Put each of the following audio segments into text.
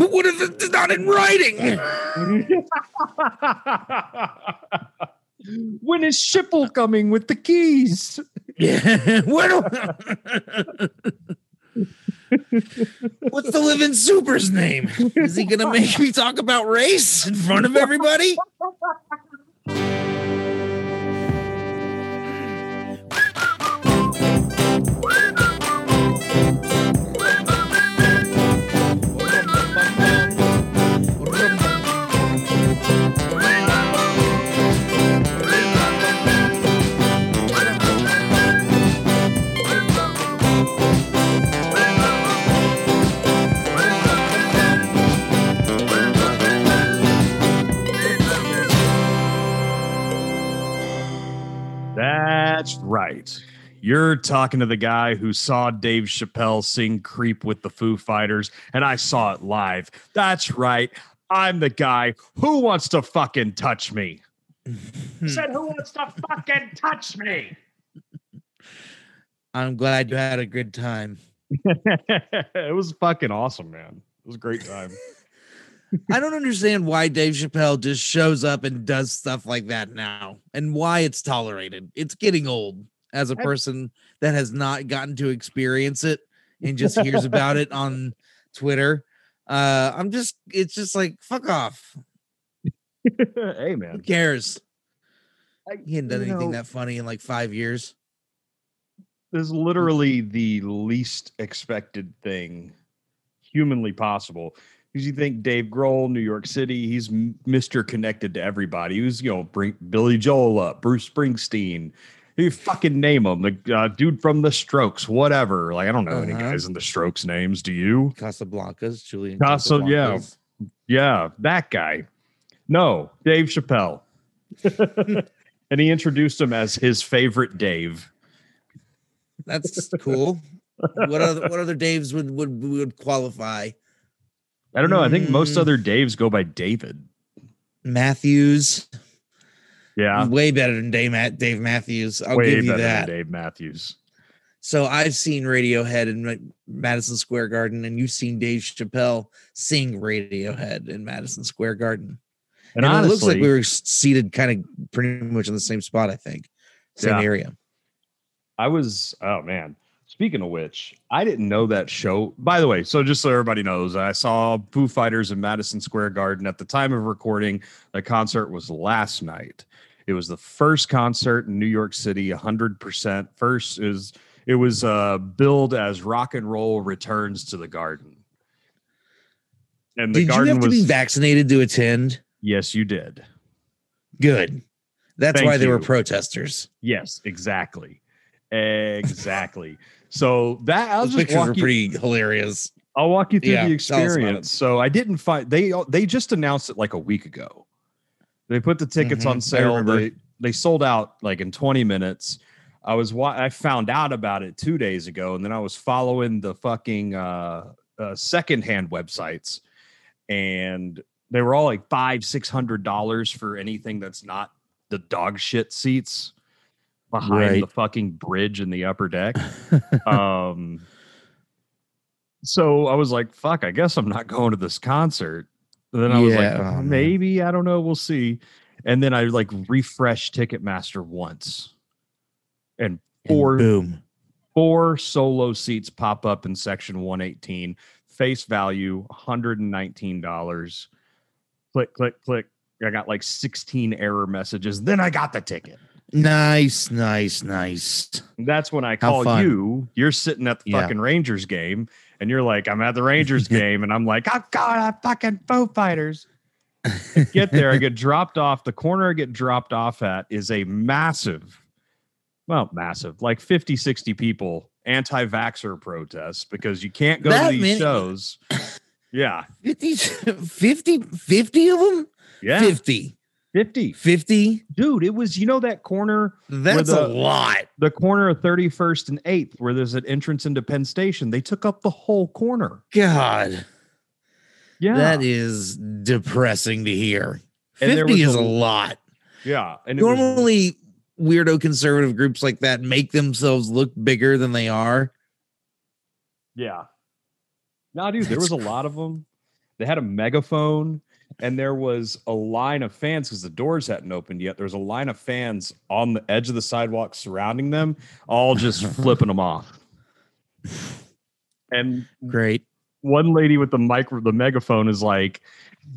But what if it's not in writing? when is Schipple coming with the keys? Yeah. What What's the living super's name? Is he gonna make me talk about race in front of everybody? That's right. You're talking to the guy who saw Dave Chappelle sing Creep with the Foo Fighters, and I saw it live. That's right. I'm the guy who wants to fucking touch me. Said who wants to fucking touch me? I'm glad you had a good time. it was fucking awesome, man. It was a great time. I don't understand why Dave Chappelle just shows up and does stuff like that now and why it's tolerated. It's getting old as a person that has not gotten to experience it and just hears about it on Twitter. Uh, I'm just, it's just like, fuck off. hey, man. Who cares? I- He hadn't done anything know, that funny in like five years. This is literally the least expected thing humanly possible. Because you think Dave Grohl, New York City, he's Mr. Connected to everybody. He was, you know, bring Billy Joel up, Bruce Springsteen. You fucking name them. The uh, dude from The Strokes, whatever. Like, I don't know any Uh-huh. guys in The Strokes names. Do you? Casablancas, Julian. Casa- yeah. Yeah, that guy. No, Dave Chappelle. and he introduced him as his favorite Dave. That's cool. what other what other Daves would would would qualify? I don't know. I think most Mm. other Daves go by David. Matthews, Yeah. way better than Dave, Matt, Dave Matthews. I'll way give you better that. than Dave Matthews. So I've seen Radiohead in Madison Square Garden, and you've seen Dave Chappelle sing Radiohead in Madison Square Garden. And, And, honestly, it looks like we were seated kind of pretty much in the same spot. I think same Yeah. area. I was, oh man. Speaking of which, I didn't know that show. By the way, so just so everybody knows, I saw Foo Fighters in Madison Square Garden at the time of recording. The concert was last night. It was the first concert in New York City, 100%. First is it was uh billed as rock and roll returns to the garden. And the Did you garden have to be vaccinated to attend? Yes, you did. Good. That's Thank why they were protesters. Yes, exactly. Exactly. so that I'll Those just pictures were you, pretty hilarious. I'll walk you through Yeah, the tell us about it. experience. So I didn't find they they just announced it like a week ago. They put the tickets Mhm, on sale. They they sold out like in 20 minutes. I was wa- I found out about it two days ago, and then I was following the fucking uh, uh secondhand websites, and they were all like five six hundred dollars for anything that's not the dog shit seats behind Right. the fucking bridge in the upper deck. Um so i was like fuck i guess i'm not going to this concert. And then i was like Yeah, oh, man. maybe i don't know we'll see. And then i like refreshed ticketmaster once. And And four boom. four solo seats pop up in section 118 face value $119 click click click. I got like 16 error messages. Then i got the ticket Nice, nice, nice. that's when I call you. You're sitting at the Yeah. fucking Rangers game, and you're like, I'm at the Rangers game, and I'm like, oh God, I'm going to fucking Foo Fighters. I get there, I get dropped off. The corner I get dropped off at is a massive, well, massive, like 50, 60 people anti vaxxer protest because you can't go That to these many? shows. Yeah. 50, 50, 50 of them? Yeah. 50. 50. 50? Dude, it was, you know, that corner That's the- a lot. the corner of 31st and 8th where there's an entrance into Penn Station. They took up the whole corner. God, Yeah. that is depressing to hear. And 50 is a- a lot. yeah. And it was- Normally, weirdo conservative groups like that make themselves look bigger than they are. yeah. No, dude, there was a lot of them. They had a megaphone, and there was a line of fans because the doors hadn't opened yet. There was a line of fans on the edge of the sidewalk surrounding them, all just flipping them off. And Great. one lady with the micro, the megaphone is like,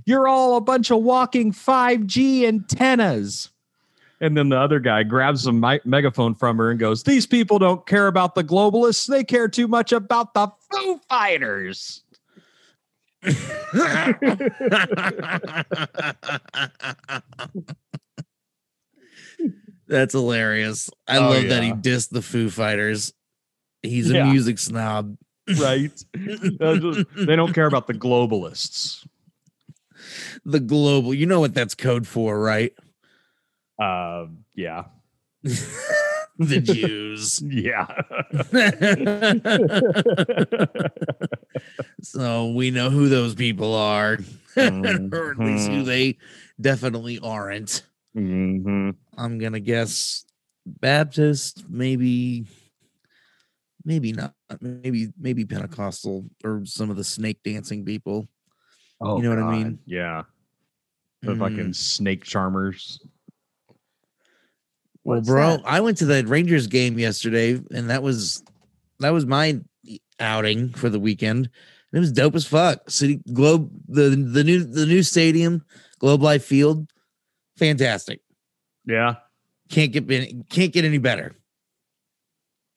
"You're all a bunch of walking 5G antennas." And then the other guy grabs a mi- megaphone from her and goes, "These people don't care about the globalists. They care too much about the Foo Fighters." That's hilarious. I Oh, love that he dissed the Foo Fighters. He's a Yeah. music snob. Right? Just- they don't care about the globalists. The global, you know what that's code for, right? Uh, yeah, the Jews. yeah. so we know who those people are, or at least who Mhm. they definitely aren't. hmm I'm gonna guess Baptist, maybe, maybe not, maybe maybe Pentecostal or some of the snake dancing people. Oh, You know what I mean? Yeah. The Mm. fucking snake charmers. Well, What's bro, that? I went to the Rangers game yesterday, and that was that was my outing for the weekend. It was dope as fuck. City Globe, the the new the new stadium, Globe Life Field, fantastic. Yeah. Can't get any- can't get any better.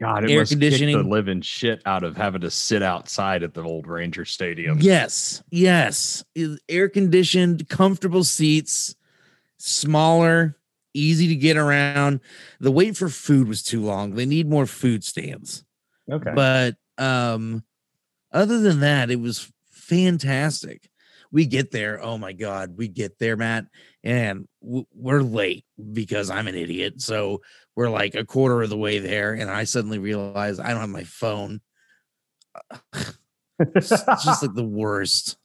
God, it Air must kick conditioning. the living shit out of having to sit outside at the old Ranger Stadium. Yes, yes, air conditioned, comfortable seats, smaller, easy to get around. The wait for food was too long. They need more food stands. Okay. but um other than that it was fantastic we get there oh my god we get there matt and w- we're late because i'm an idiot so we're like a quarter of the way there and i suddenly realize i don't have my phone it's just like the worst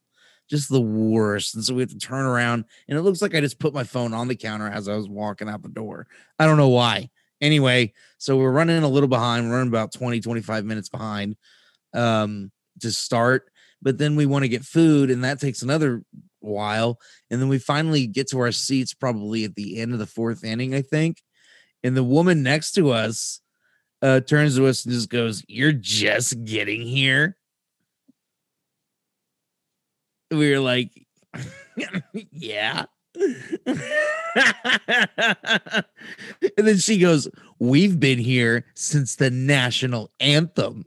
just the worst and so we have to turn around and it looks like i just put my phone on the counter as i was walking out the door. I don't know why. Anyway so we're running a little behind we're running about 20 25 minutes behind um to start but then we want to get food and that takes another while and then we finally get to our seats probably at the end of the fourth inning i think and the woman next to us uh turns to us and just goes you're just getting here we were like yeah. And then she goes we've been here since the national anthem.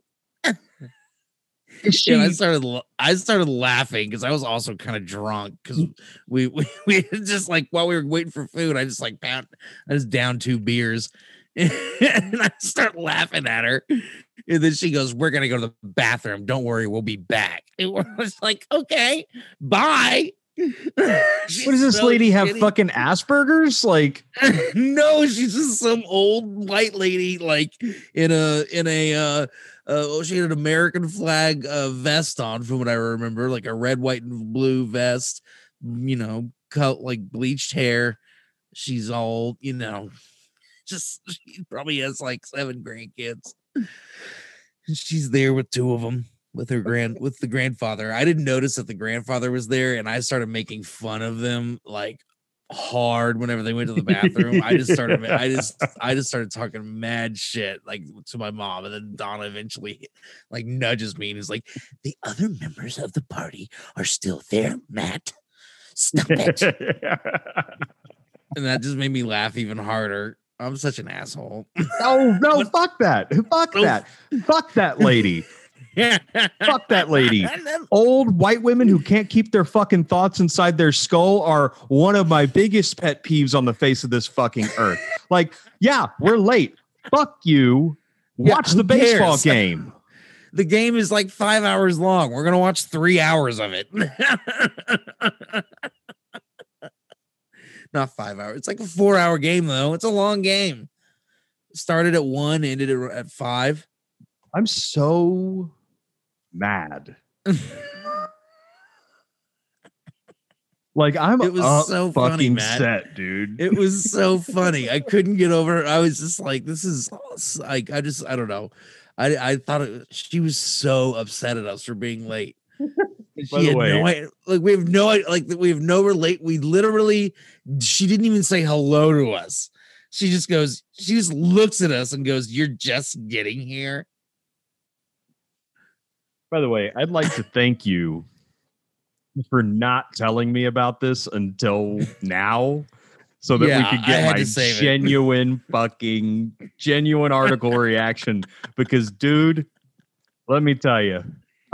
Is and I started I started laughing because I was also kind of drunk because mm. we, we we just like while we were waiting for food, I just like pound I just down two beers and I start laughing at her. And then she goes, We're gonna go to the bathroom. Don't worry, we'll be back. And we're like, okay, bye. what does this lady have fucking Asperger's? Like, no, she's just some old white lady, like in a in a uh uh oh, she had an American flag uh vest on, from what I remember, like a red, white, and blue vest, you know, cut like bleached hair. She's all, you know, just she probably has like seven grandkids. She's there with two of them with her grand with the grandfather. I didn't notice that the grandfather was there, and I started making fun of them like hard whenever they went to the bathroom. I just started I just I just started talking mad shit like to my mom, and then Donna eventually like nudges me and is like, "The other members of the party are still there, Matt. Stop it." and that just made me laugh even harder. I'm such an asshole. Oh, no, no, fuck that. Fuck that. Fuck that lady. Yeah. Fuck that lady. Old white women who can't keep their fucking thoughts inside their skull are one of my biggest pet peeves on the face of this fucking earth. Like, yeah, we're late. Fuck you. Watch who the baseball cares? game. the game is like five hours long. We're gonna watch three hours of it. Not five hours. It's like a four hour game though. It's a long game. Started at one, ended at, five. I'm so mad. Like I'm It was so funny, fucking Matt. set, dude. It was so funny. I couldn't get over it. I was just like, this is like, I just, I don't know. I, I thought it, she was so upset at us for being late. By She the way- no. Like we have no like we have no relate. We literally, she didn't even say hello to us. She just goes. She just looks at us and goes, "You're just getting here." By the way, I'd like to thank you for not telling me about this until now. So that Yeah, we could get my genuine fucking genuine article reaction. Because dude, let me tell you,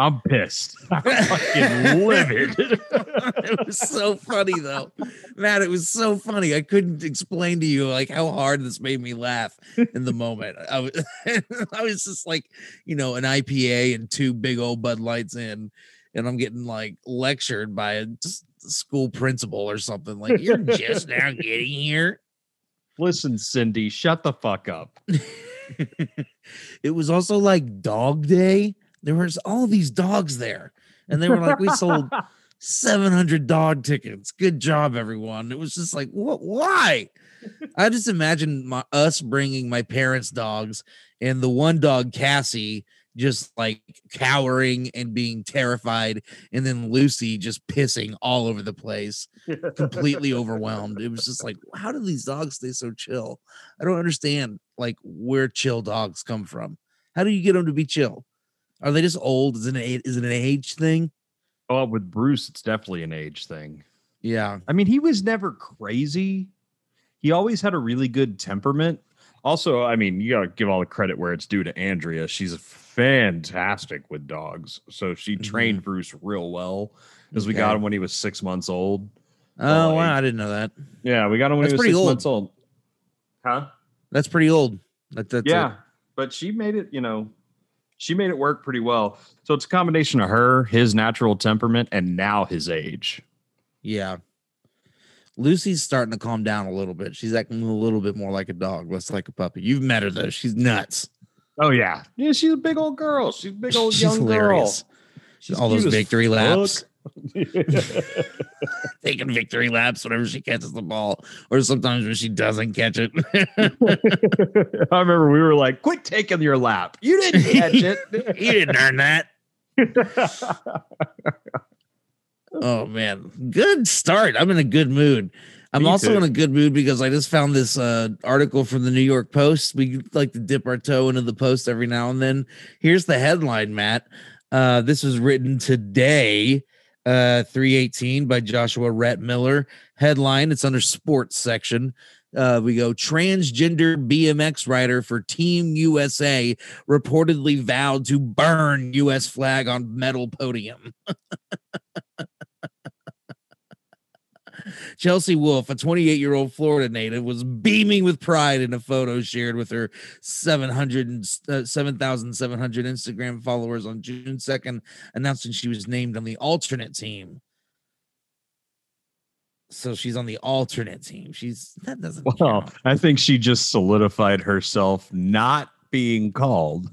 I'm pissed. I'm fucking livid. it was so funny though, Matt. It was so funny. I couldn't explain to you like how hard this made me laugh in the moment. I was, I was just like, you know, an IPA and two big old Bud Lights in, and I'm getting like lectured by a school principal or something. Like you're just now getting here. Listen, Cindy, shut the fuck up. it was also like dog day. There was all these dogs there, and they were like, we sold 700 dog tickets. Good job, everyone. It was just like, what? Why? I just imagine my, us bringing my parents' dogs and the one dog, Cassie, just like cowering and being terrified, and then Lucy just pissing all over the place, completely overwhelmed. It was just like, how do these dogs stay so chill? I don't understand like where chill dogs come from. How do you get them to be chill? Are they just old? Is it an a- is it an age thing? Oh, with Bruce, it's definitely an age thing. Yeah. I mean, he was never crazy. He always had a really good temperament. Also, I mean, you gotta give all the credit where it's due to Andrea. She's fantastic with dogs. So she trained Bruce real well because we got Mm-hmm. Him when he was six months old. Oh like- wow, I didn't know that. Yeah, we got him when That's he was six old. months old. Huh? That's pretty old. That, that's yeah. But she made it, you know, she made it work pretty well. So it's a combination of her, his natural temperament, and now his age. yeah. Lucy's starting to calm down a little bit. She's acting a little bit more like a dog, less like a puppy. You've met her though. She's nuts. Oh yeah. Yeah, she's a big old girl. She's a big old She's young hilarious. girl. She's All those victory laps. taking victory laps whenever she catches the ball, or sometimes when she doesn't catch it. I remember we were like, "Quit taking your lap. You didn't catch it. you didn't earn that. Oh man, good start. I'm in a good mood. I'm Me also too. in a good mood because I just found this uh, article from the New York Post. We like to dip our toe into the Post every now and then. Here's the headline, Matt. Uh, this was written today, uh, 318 by Joshua Rhett Miller. Headline, it's under sports section. Uh, we go transgender BMX rider for Team USA reportedly vowed to burn US flag on medal podium. Chelsea Wolfe, a 28 year old Florida native, was beaming with pride in a photo shared with her 700 uh, 7,700 Instagram followers on June 2nd, announcing she was named on the alternate team. So she's on the alternate team. She's that doesn't well, count. I think she just solidified herself not being called.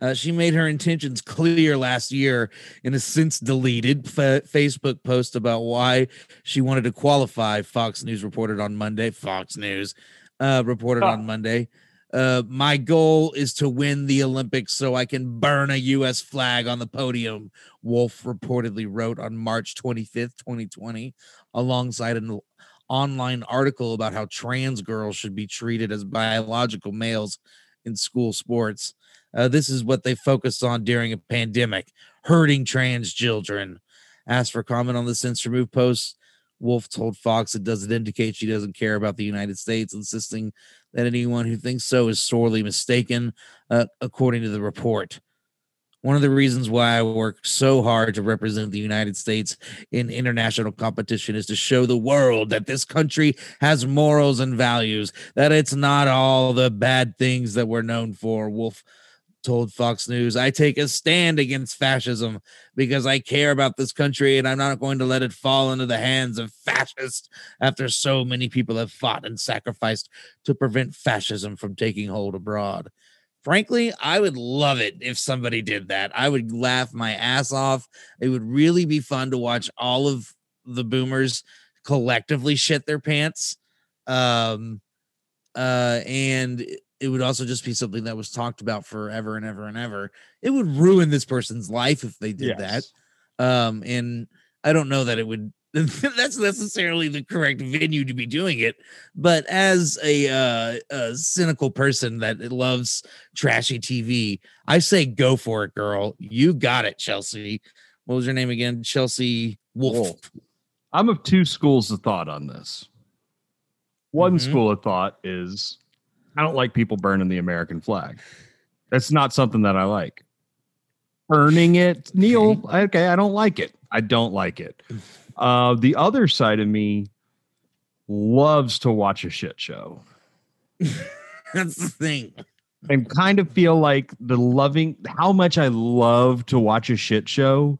Uh, she made her intentions clear last year in a since deleted fa- Facebook post about why she wanted to qualify. Fox News reported on Monday. Fox News uh, reported Huh. on Monday. Uh, my goal is to win the Olympics so I can burn a U.S. flag on the podium. Wolfe reportedly wrote on March 25th, 2020, alongside an online article about how trans girls should be treated as biological males in school sports. Uh, this is what they focused on during a pandemic, hurting trans children. Asked for comment on the since removed post, Wolfe told Fox it doesn't indicate she doesn't care about the United States, insisting that anyone who thinks so is sorely mistaken, uh, according to the report. One of the reasons why I work so hard to represent the United States in international competition is to show the world that this country has morals and values, that it's not all the bad things that we're known for. Wolfe told Fox News, I take a stand against fascism because I care about this country and I'm not going to let it fall into the hands of fascists after so many people have fought and sacrificed to prevent fascism from taking hold abroad. Frankly, I would love it if somebody did that. I would laugh my ass off. It would really be fun to watch all of the boomers collectively shit their pants. Um, uh, and it- would also just be something that was talked about forever and ever and ever. It would ruin this person's life if they did that. Um, and I don't know that it would that's necessarily the correct venue to be doing it. But as a, uh, a cynical person that loves trashy TV, I say go for it, girl. You got it, Chelsea. What was your name again? Chelsea Wolfe. Wolfe. I'm of two schools of thought on this. One Mhm. school of thought is I don't like people burning the American flag. That's not something that I like. Burning it, Neil. Okay, I don't like it. I don't like it. Uh, the other side of me loves to watch a shit show That's the thing. and kind of feel like the loving how much I love to watch a shit show.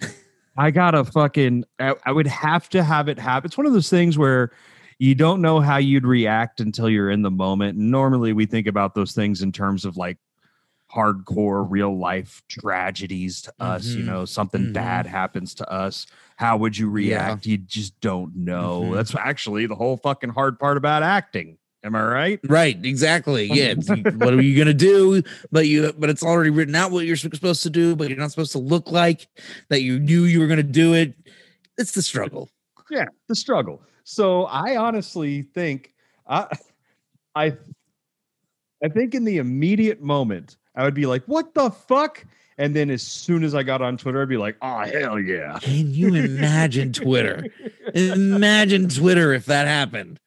I gotta fucking I, I would have to have it happen. It's one of those things where you don't know how you'd react until you're in the moment. Normally we think about those things in terms of like hardcore real life tragedies to us, you Mhm. know, something Mhm. bad happens to us. How would you react? You just don't know. Mhm. That's actually the whole fucking hard part about acting. Am I right? Right, exactly. Yeah. what are you gonna do? But you but it's already written out what you're supposed to do, but you're not supposed to look like that you knew you were gonna do it. It's the struggle. yeah the struggle so i honestly think uh, i i i think in the immediate moment i would be like what the fuck and then as soon as i got on twitter i'd be like oh hell yeah Can you imagine Twitter? Imagine Twitter if that happened.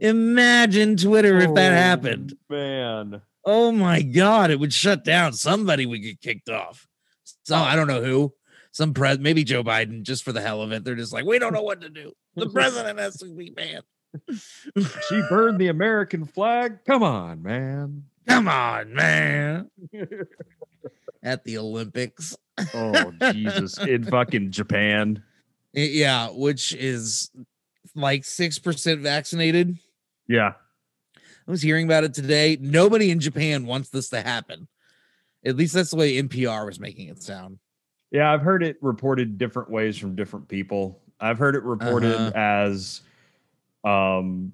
Imagine Twitter if that Oh, happened. man Oh my god, it would shut down. Somebody would get kicked off. So I don't know who. Some pres maybe Joe Biden, just for the hell of it. They're just like, we don't know what to do. The president has to be banned. she burned the american flag come on man Come on, man. At the Olympics. oh jesus in fucking japan Yeah, which is like 6% vaccinated. yeah I was hearing about it today. Nobody in Japan wants this to happen. At least that's the way NPR was making it sound. Yeah, I've heard it reported different ways from different people. I've heard it reported Uh-huh. as um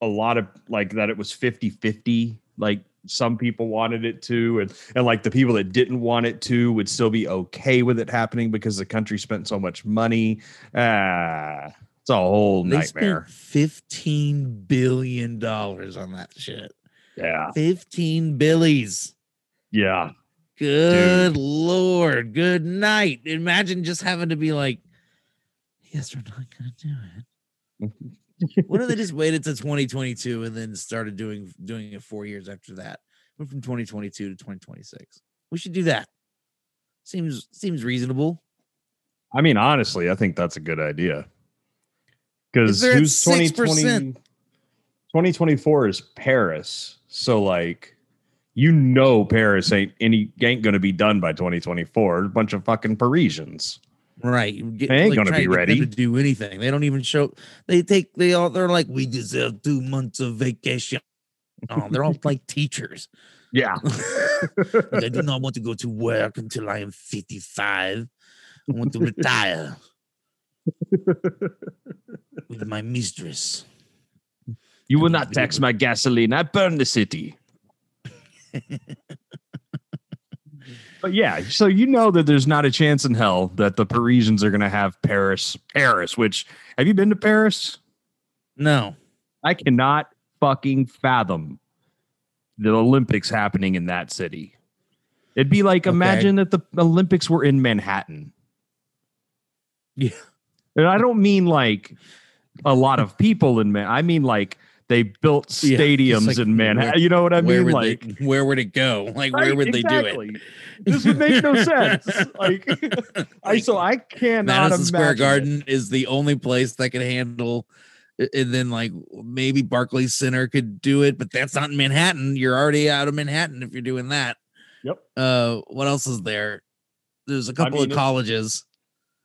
a lot of like that it was 50-50, like some people wanted it to and and like the people that didn't want it to would still be okay with it happening because the country spent so much money. Ah, it's a whole They nightmare. spent 15 billion dollars on that shit. Yeah. 15 billies. Yeah. Good lord. Good night. Imagine just having to be like, yes, we're not gonna do it. Mm-hmm. what if they just waited to 2022 and then started doing doing it four years after that? Went from 2022 to 2026. We should do that. Seems seems reasonable. I mean, honestly, I think that's a good idea. Because who's 2020, 2024 is Paris. So like you know Paris ain't any ain't gonna be done by 2024. A bunch of fucking Parisians. Right. Get, They ain't gonna be to ready. to do anything. They don't even show they take they all they're like, we deserve two months of vacation. Oh, they're all like teachers. Yeah. Like, I do not want to go to work until I am 55. I want to retire with my mistress. You will not tax my gasoline. I burn the city. But yeah, so you know that there's not a chance in hell that the Parisians are gonna have Paris. Paris, which have you been to Paris? No. I cannot fucking fathom the Olympics happening in that city. It'd be like Okay. imagine that the Olympics were in Manhattan. Yeah. And I don't mean like a lot of people in Man. I mean like they built Yeah, stadiums like in Manhattan. where- you know what I mean? Like they, where would it go? Like where right, would they do it? This would make no sense. Like I so I cannot Madison Square imagine it. Garden is the only place that can handle and then like maybe Barclays Center could do it, but that's not in Manhattan. You're already out of Manhattan if you're doing that. Yep. Uh what else is there? There's a couple mean, of colleges.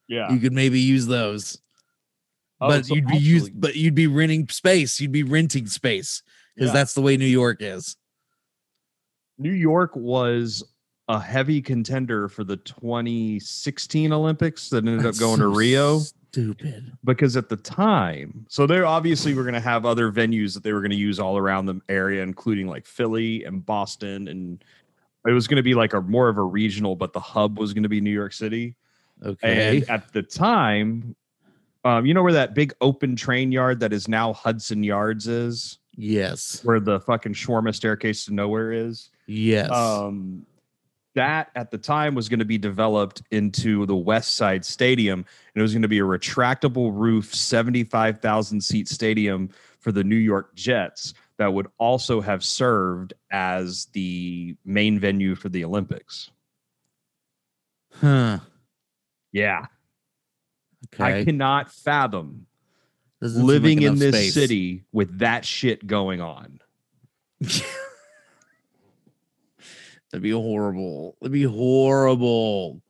Yeah. You could maybe use those. Oh, but so you'd be used but you'd be renting space. You'd be renting space because Yeah. that's the way New York is. New York was a heavy contender for the 2016 Olympics that ended That's up going to Rio Stupid. because at the time, so they obviously were going to have other venues that they were going to use all around the area, including like Philly and Boston, and it was going to be like a more of a regional, but the hub was going to be New York City. Okay. And at the time, um, you know where that big open train yard that is now Hudson Yards is, yes. where the fucking shawarma staircase to nowhere is. Yes. Um, that at the time was going to be developed into the West Side Stadium, and it was going to be a retractable roof, seventy-five thousand seat stadium for the New York Jets that would also have served as the main venue for the Olympics. huh. Yeah, I cannot fathom Doesn't living in this space. city with that shit going on. That'd be horrible. That'd be horrible.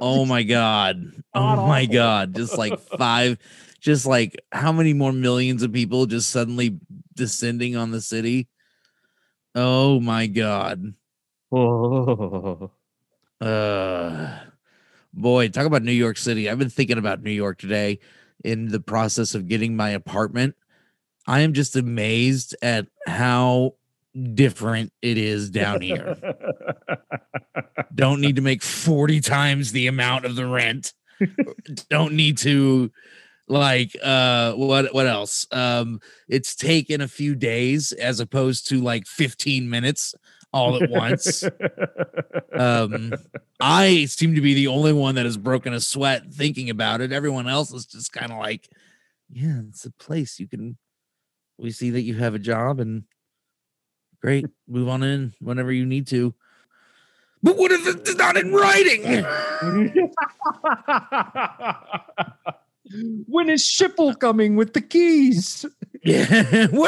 oh my god. Oh my god. Just like five, just like how many more millions of people just suddenly descending on the city? Oh my god. Oh. Uh boy, talk about New York City. I've been thinking about New York today in the process of getting my apartment. I am just amazed at how different it is down here. Don't need to make 40 times the amount of the rent. Don't need to like uh what what else? Um it's taken a few days as opposed to like 15 minutes all at once. um I seem to be the only one that has broken a sweat thinking about it. Everyone else is just kind of like, yeah, it's a place you can we see that you have a job and great, move on in whenever you need to. But what if it's not in writing? when is Schipple coming with the keys? Yeah. Do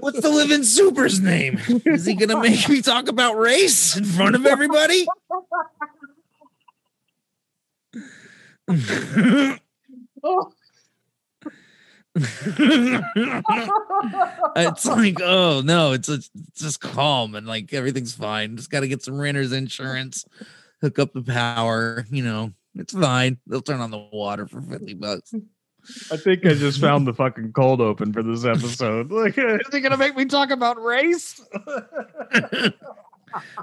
What's the living super's name? Is he gonna make me talk about race in front of everybody? it's like, oh no, it's, it's just calm and like everything's fine. Just got to get some renter's insurance, hook up the power. You know, it's fine. They'll turn on the water for fifty bucks. I think I just found the fucking cold open for this episode. Like, is he gonna make me talk about race?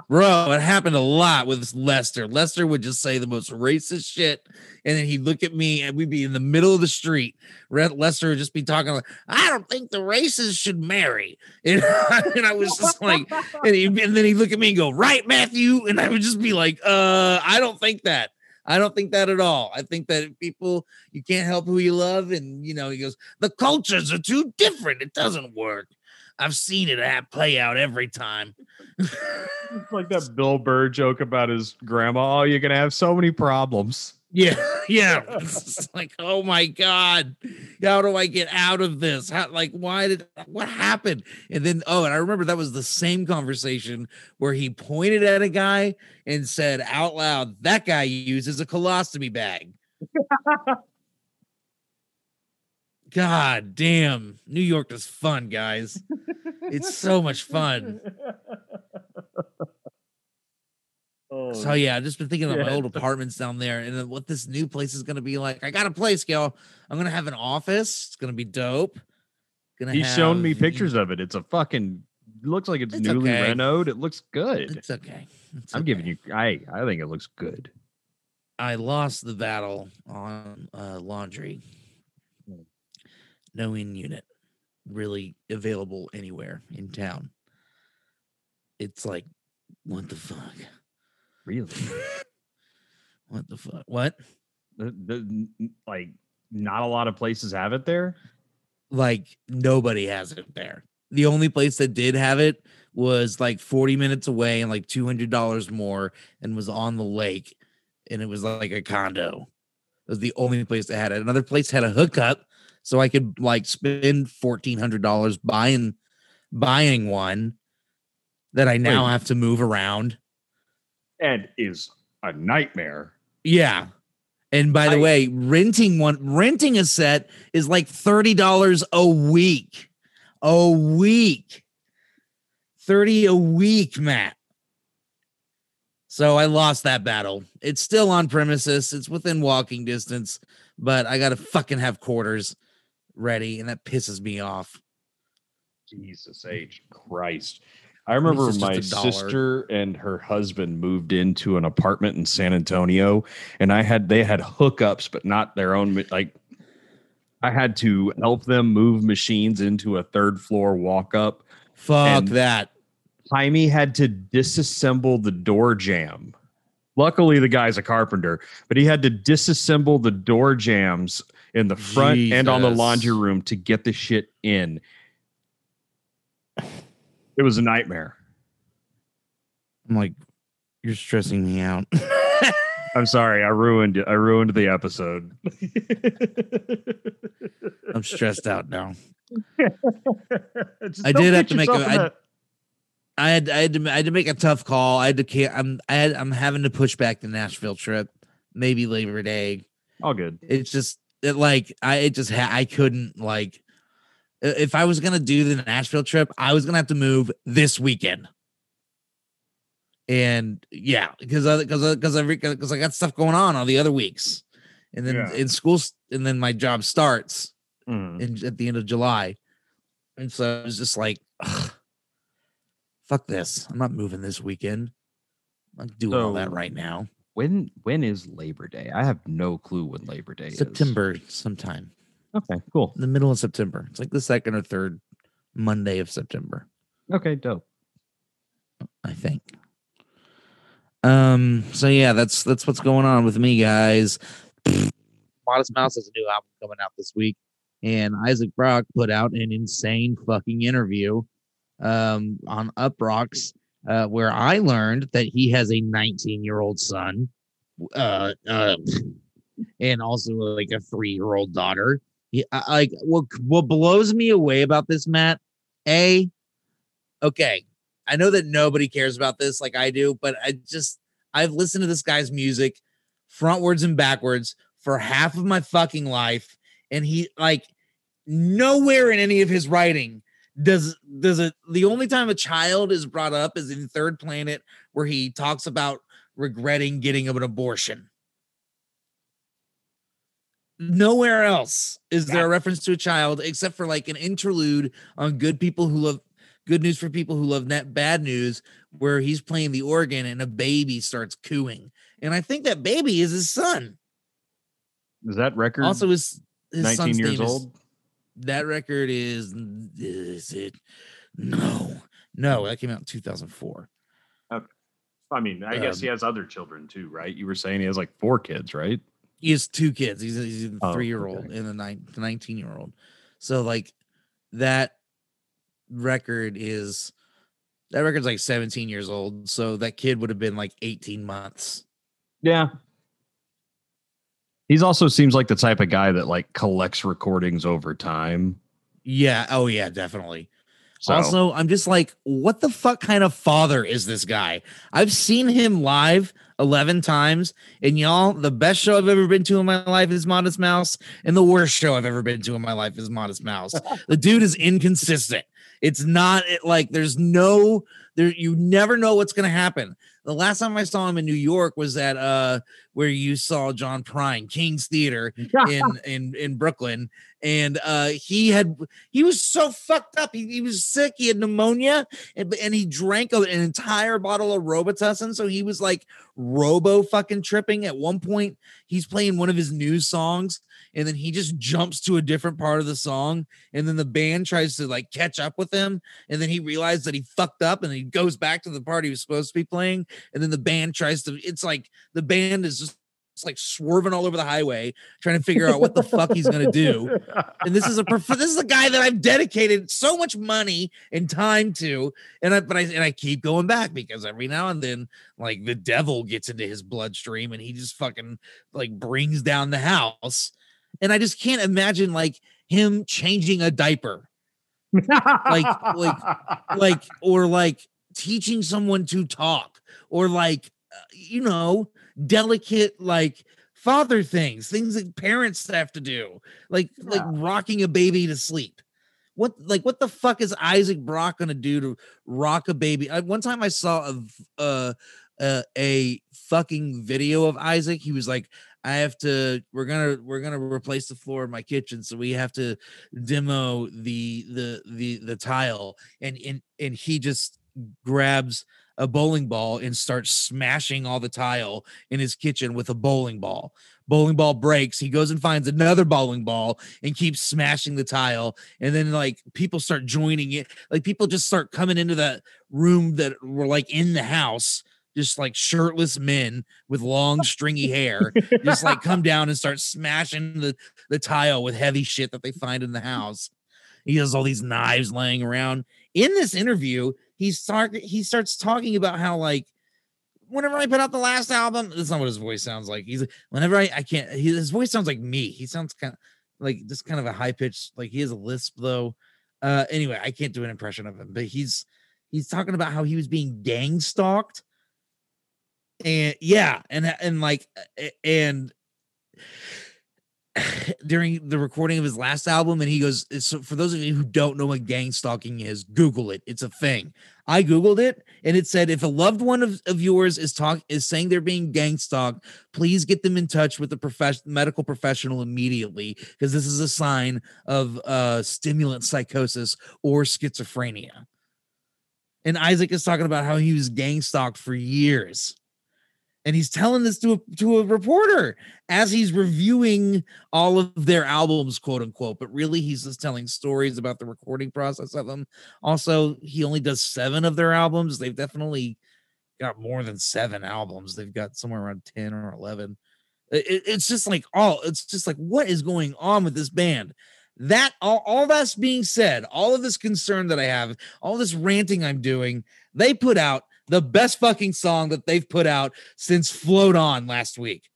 Bro, it happened a lot with Lester. Lester would just say the most racist shit, and then he'd look at me, and we'd be in the middle of the street. Red Lester would just be talking like, "I don't think the races should marry," and, and I was just like, and, he, and then he'd look at me and go, "Right, Matthew," and I would just be like, "Uh, I don't think that." I don't think that at all. I think that people you can't help who you love, and you know he goes, the cultures are too different. It doesn't work. I've seen it play out every time. It's like that Bill Burr joke about his grandma. Oh, you're gonna have so many problems. Yeah, yeah. It's like, oh my god, how do I get out of this? How, like, why did what happened? And then, oh, and I remember that was the same conversation where he pointed at a guy and said out loud, "That guy uses a colostomy bag." God damn, New York is fun, guys. It's so much fun. Oh, So yeah, I've just been thinking about my old apartments down there and what this new place is gonna be like. I got a place, y'all. I'm gonna have an office. It's gonna be dope. Gonna He's shown me have, you pictures of it. It's a fucking looks like it's, It's newly okay. renoed. It looks good. It's okay. It's I'm giving you I I think it looks good. I lost the battle on uh, laundry. No in unit really available anywhere in town. It's like, what the fuck? Really? What the fuck? What? The- the- like not a lot of places have it there. like nobody has it there. The only place that did have it was like 40 minutes away and like $200 more and was on the lake and it was like a condo. It was the only place that had it. Another place had a hookup so I could like spend $1400 buying buying one that I now Wait. have to move around. And is a nightmare. Yeah. And by the I- way, renting one renting a set is like $30 a week. A week. 30 a week, Matt. So I lost that battle. It's still on premises. It's within walking distance, but I got to fucking have quarters ready and that pisses me off. Jesus H Christ. I remember my sister and her husband moved into an apartment in San Antonio, and I had they had hookups, but not their own. Like, I had to help them move machines into a third floor walk up. Fuck that. Jaime had to disassemble the door jam. Luckily, the guy's a carpenter, but he had to disassemble the door jams in the front and on the laundry room to get the shit in. It was a nightmare. I'm like, you're stressing me out. I'm sorry, I ruined it. I ruined the episode. I'm stressed out now. I did have to make a- I- I had I had to I had to make a tough call. I had to can't, I'm I had I'm having to push back the Nashville trip, maybe Labor Day. all good. It's just it like I it just ha- I couldn't like if I was gonna do the Nashville trip, I was gonna have to move this weekend. And yeah, because because because every because I got stuff going on all the other weeks, and then Yeah. in school, and then my job starts Mhm. in at the end of July, and so it was just like, fuck this. I'm not moving this weekend. I'm not doing all that right now. When when is Labor Day? I have no clue when Labor Day is. September sometime. Okay, cool. in the middle of September. It's like the second or third Monday of September, Okay, dope. I think. Um. So yeah, that's that's what's going on with me, guys. Modest Mouse has a new album coming out this week, and Isaac Brock put out an insane fucking interview, um, on Uproxx, uh, where I learned that he has a 19 year old son, uh, uh, and also like a three year old daughter. Like what what blows me away about this, Matt. A, okay, I know that nobody cares about this like I do, but I just I've listened to this guy's music frontwards and backwards for half of my fucking life, and he like nowhere in any of his writing does does it. The only time a child is brought up is in Third Planet, where he talks about regretting getting an abortion. Nowhere else is there a reference to a child except for like an interlude on Good People Who Love Good News for People Who Love Net Bad News, where he's playing the organ and a baby starts cooing. And I think that baby is his son. Is that record Also, his, his 19 son's years name is- old? that record is is it? No, no, that came out in 2004. I mean, I guess Um, he has other children too, right? You were saying he has like four kids, right? He has two kids. He's a, he's a Oh, three year old okay. and a nine, 19 year old. So like that record is that record's like 17 years old. So that kid would have been like 18 months. Yeah. He's also seems like the type of guy that like collects recordings over time. Yeah. Oh yeah, definitely. So Also, I'm just like, what the fuck kind of father is this guy? I've seen him live 11 times, and y'all, the best show I've ever been to in my life is Modest Mouse, and the worst show I've ever been to in my life is Modest Mouse. the dude is inconsistent. It's not like there's no there. You never know what's gonna happen. The last time I saw him in New York was at uh where you saw John Prine, King's Theater in in in Brooklyn, and uh he had he was so fucked up. He, he was sick. He had pneumonia, and, and he drank an entire bottle of Robitussin. So he was like robo fucking tripping. At one point, he's playing one of his new songs, and then he just jumps to a different part of the song, and then the band tries to like catch up with him, and then he realizes that he fucked up, and he goes back to the part he was supposed to be playing, and then the band tries to. It's like the band is just. It's like swerving all over the highway, trying to figure out what the fuck he's gonna do and this is a prof- this is a guy that I've dedicated so much money and time to, and I but I and I keep going back because every now and then like the devil gets into his bloodstream and he just fucking like brings down the house, and I just can't imagine like him changing a diaper, like- like like or like teaching someone to talk, or like uh, you know delicate like father things, things that parents have to do like like rocking a baby to sleep. What like what the fuck is Isaac Brock gonna do to rock a baby? I, one time I saw a uh, uh, a fucking video of Isaac. He was like, "I have to. We're gonna we're gonna replace the floor in my kitchen, so we have to demo the the the the tile." And and and he just grabs a bowling ball and starts smashing all the tile in his kitchen with a bowling ball. Bowling ball breaks. He goes and finds another bowling ball and keeps smashing the tile. And then like people start joining it. Like people just start coming into that room that were like in the house, just like shirtless men with long stringy hair, just like come down and start smashing the, the tile with heavy shit that they find in the house. He has all these knives laying around. In this interview, he start he starts talking about how like whenever I put out the last album, that's not what his voice sounds like. He's whenever I I can't he, his voice sounds like me. He sounds kind of like just kind of a high pitch, like he has a lisp though. Uh anyway, I can't do an impression of him, but he's he's talking about how he was being gang stalked. And yeah, and and like and during the recording of his last album and he goes so for those of you who don't know what gang stalking is google it. It's a thing. I googled it and it said if a loved one of, of yours is talk is saying they're being gang stalked please get them in touch with a professional medical professional immediately because this is a sign of uh stimulant psychosis or schizophrenia. And isaac is talking about how he was gang stalked for years and he's telling this to a to a reporter as he's reviewing all of their albums quote unquote. But really he's just telling stories about the recording process of them. Also he only does seven of their albums. They've definitely got more than seven albums. They've got somewhere around 10 or 11 it, it's just like all it's just like what is going on with this band? That all, all that's being said all of this concern that i have all this ranting i'm doing they put out the best fucking song that they've put out since Float On last week.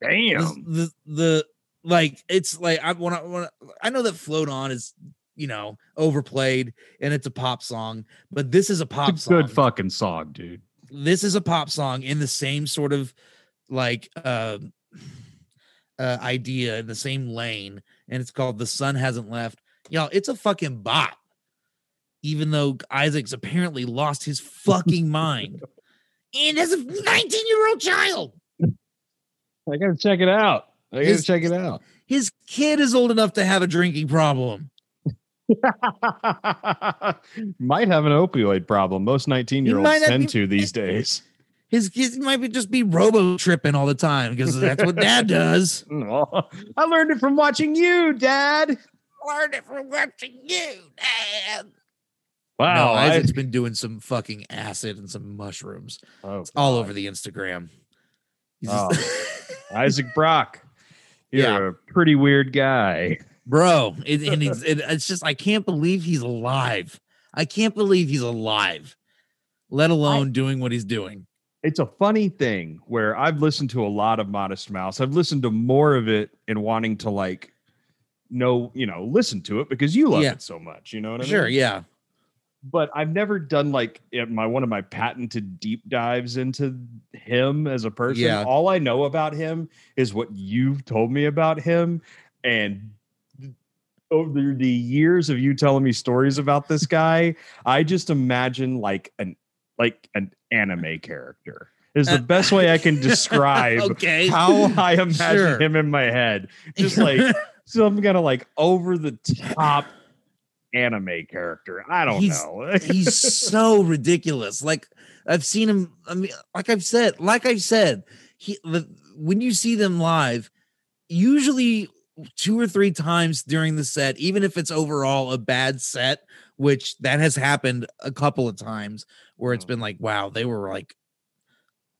Damn. The, the, the like it's like I want to I know that Float On is you know overplayed and it's a pop song, but this is a pop it's a song. good fucking song, dude. This is a pop song in the same sort of like uh, uh idea in the same lane, and it's called "The Sun Hasn't Left." Y'all, it's a fucking bop even though Isaac's apparently lost his fucking mind. And as a 19 year old child, I gotta check it out. I gotta His- check it out. his kid is old enough to have a drinking problem. might have an opioid problem. Most 19 year olds tend be- to these days. His kids might be just be robo tripping all the time because that's what dad does. I learned it from watching you, Dad. Learned it from watching you, dad. Wow. no, I- Isaac's been doing some fucking acid and some mushrooms oh, all over the Instagram. He's Oh. just- Isaac Brock. You're Yeah. a pretty weird guy. bro it, and it's, it, it's just i can't believe he's alive i can't believe he's alive let alone doing what he's doing It's a funny thing where I've listened to a lot of Modest Mouse. I've listened to more of it and wanting to like know, you know, listen to it because you love Yeah. it so much. You know what I mean? sure yeah but I've never done like my one of my patented deep dives into him as a person. Yeah. All I know about him is what you've told me about him, and over the years of you telling me stories about this guy, I just imagine like an like an anime character is the Uh, best way I can describe okay how I imagine Sure. him in my head. Just like some kind of like over the top anime character. I don't He's- know. he's so ridiculous like i've seen him i mean like i've said like i've said he the, when you see them live usually two or three times during the set even if it's overall a bad set which that has happened a couple of times where it's Mhm. been like wow they were like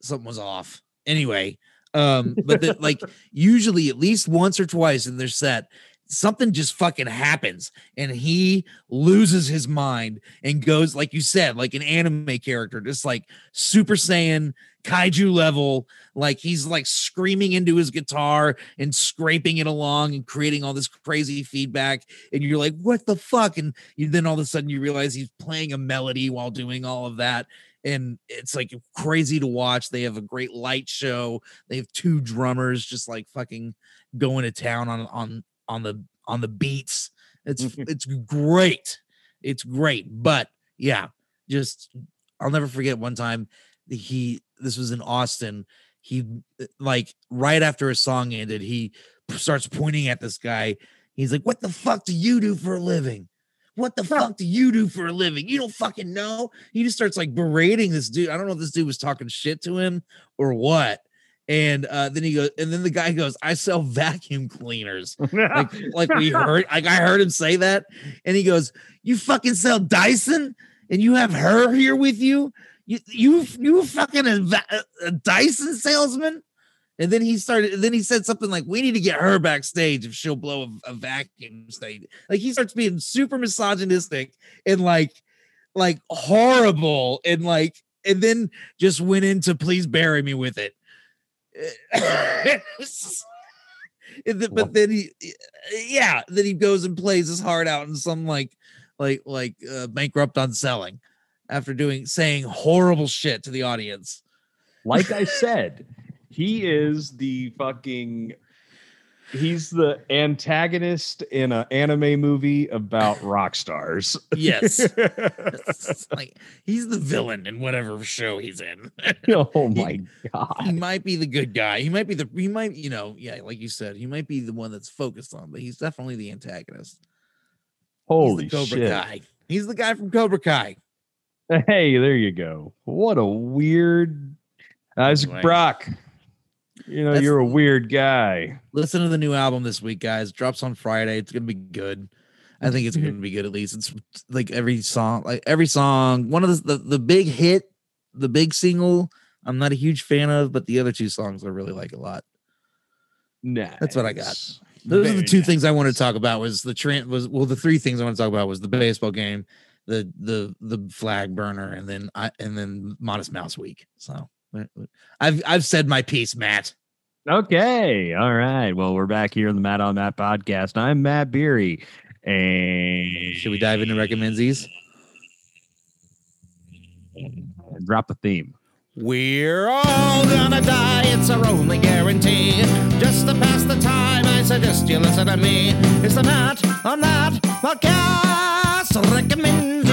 something was off anyway um but the, like usually at least once or twice in their set something just fucking happens and he loses his mind and goes like you said like an anime character just like super saiyan kaiju level. Like he's like screaming into his guitar and scraping it along and creating all this crazy feedback and you're like what the fuck? And you, then all of a sudden you realize he's playing a melody while doing all of that and it's like crazy to watch. They have a great light show. They have two drummers just like fucking going to town on on on the on the beats it's it's great it's great but yeah just i'll never forget one time he this was in austin he uh, like right after a song ended he starts pointing at this guy he's like what the fuck do you do for a living what the fuck do you do for a living? You don't fucking know. He just starts like berating this dude. I don't know if this dude was talking shit to him or what. And uh, then he goes, and then the guy goes, I sell vacuum cleaners. like, like we heard, like I heard him say that. And he goes, You fucking sell Dyson and you have her here with you? You you you fucking a, a Dyson salesman? And then he started, then he said something like, We need to get her backstage if she'll blow a, a vacuum state. Like he starts being super misogynistic and like like horrible and like and then just went into please bury me with it. but then he yeah, then he goes and plays his heart out in some like like like uh, bankrupt on selling after doing saying horrible shit to the audience. Like I said, he is the fucking he's the antagonist in an anime movie about rock stars. Yes. like he's the villain in whatever show he's in. oh my he, god. He might be the good guy. He might be the he might, you know, yeah, like you said, he might be the one that's focused on, but he's definitely the antagonist. Holy he's the Cobra shit. Kai. He's the guy from Cobra Kai. Hey, there you go. What a weird Isaac Anyway. Brock. You know, That's- you're a weird guy. Listen to the new album this week, guys. Drops on Friday. It's gonna be good. I think it's Mm-hmm. gonna be good. At least it's like every song, like every song. One of the the, the big hit, the big single. I'm not a huge fan of, but the other two songs I really like a lot. Nah. That's what I got. Those are the two things I want to talk about. Was the trend was well, the three things I want to talk about was the baseball game, the the the flag burner, and then I and then Modest Mouse Week. So I've I've said my piece, Matt. Okay. All right. Well, we're back here on the Matt on Matt podcast. I'm Matt Beery. And Should we dive into recommends these? drop a theme? We're all gonna die, it's our only guarantee. Just to pass the time, I suggest you listen to me. It's the Matt on that podcast recommend.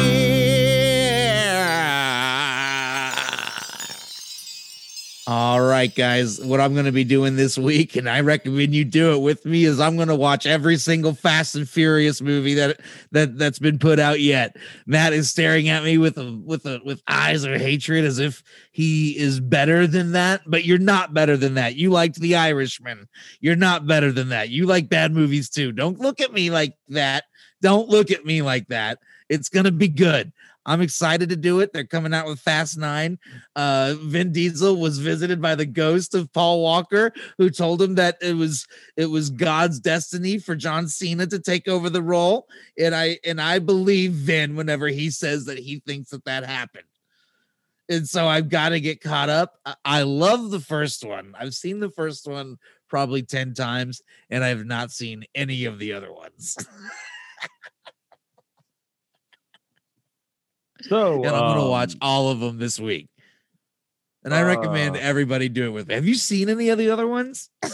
All right, guys. What I'm going to be doing this week, and I recommend you do it with me, is I'm going to watch every single Fast and Furious movie that that that's been put out yet. Matt is staring at me with a with a with eyes of hatred, as if he is better than that. But you're not better than that. You liked The Irishman. You're not better than that. You like bad movies too. Don't look at me like that. Don't look at me like that. It's going to be good. I'm excited to do it. They're coming out with Fast Nine. Uh, Vin Diesel was visited by the ghost of Paul Walker, who told him that it was it was God's destiny for John Cena to take over the role. And I and I believe Vin whenever he says that he thinks that that happened. And so I've got to get caught up. I, I love the first one. I've seen the first one probably 10 times, and I have not seen any of the other ones. So and I'm gonna watch um, all of them this week. And I recommend uh, everybody do it with me. Have you seen any of the other ones?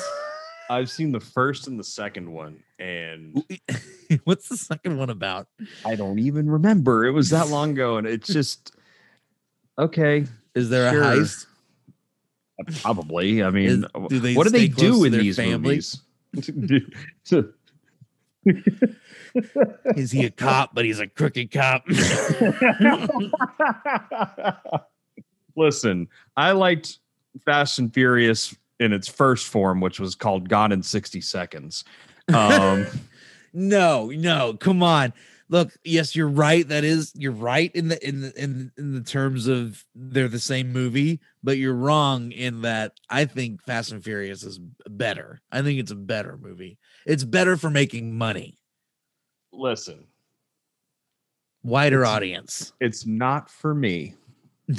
I've seen the first and the second one, and What's the second one about? I don't even remember. It was that long ago, and it's just okay. Is there Sure. a heist? Probably. I Is- mean, do they what do they do in these family? movies? Is he a cop, but he's a crooked cop? Listen, I liked Fast and Furious in its first form, which was called Gone in 60 Seconds. Um, no, no, come on. Look, yes, you're right. That is, you're right in the in the in in the terms of they're the same movie, but you're wrong in that I think Fast and Furious is better. I think it's a better movie. It's better for making money, listen, wider It's- audience. it's not for me.